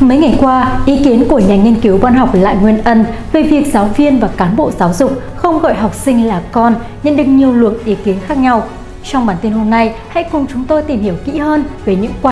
Mấy ngày qua, ý kiến của nhà nghiên cứu văn học Lại Nguyên Ân về việc giáo viên và cán bộ giáo dục không gọi học sinh là con nhận được nhiều luồng ý kiến khác nhau. Trong bản tin hôm nay, hãy cùng chúng tôi tìm hiểu kỹ hơn về những quan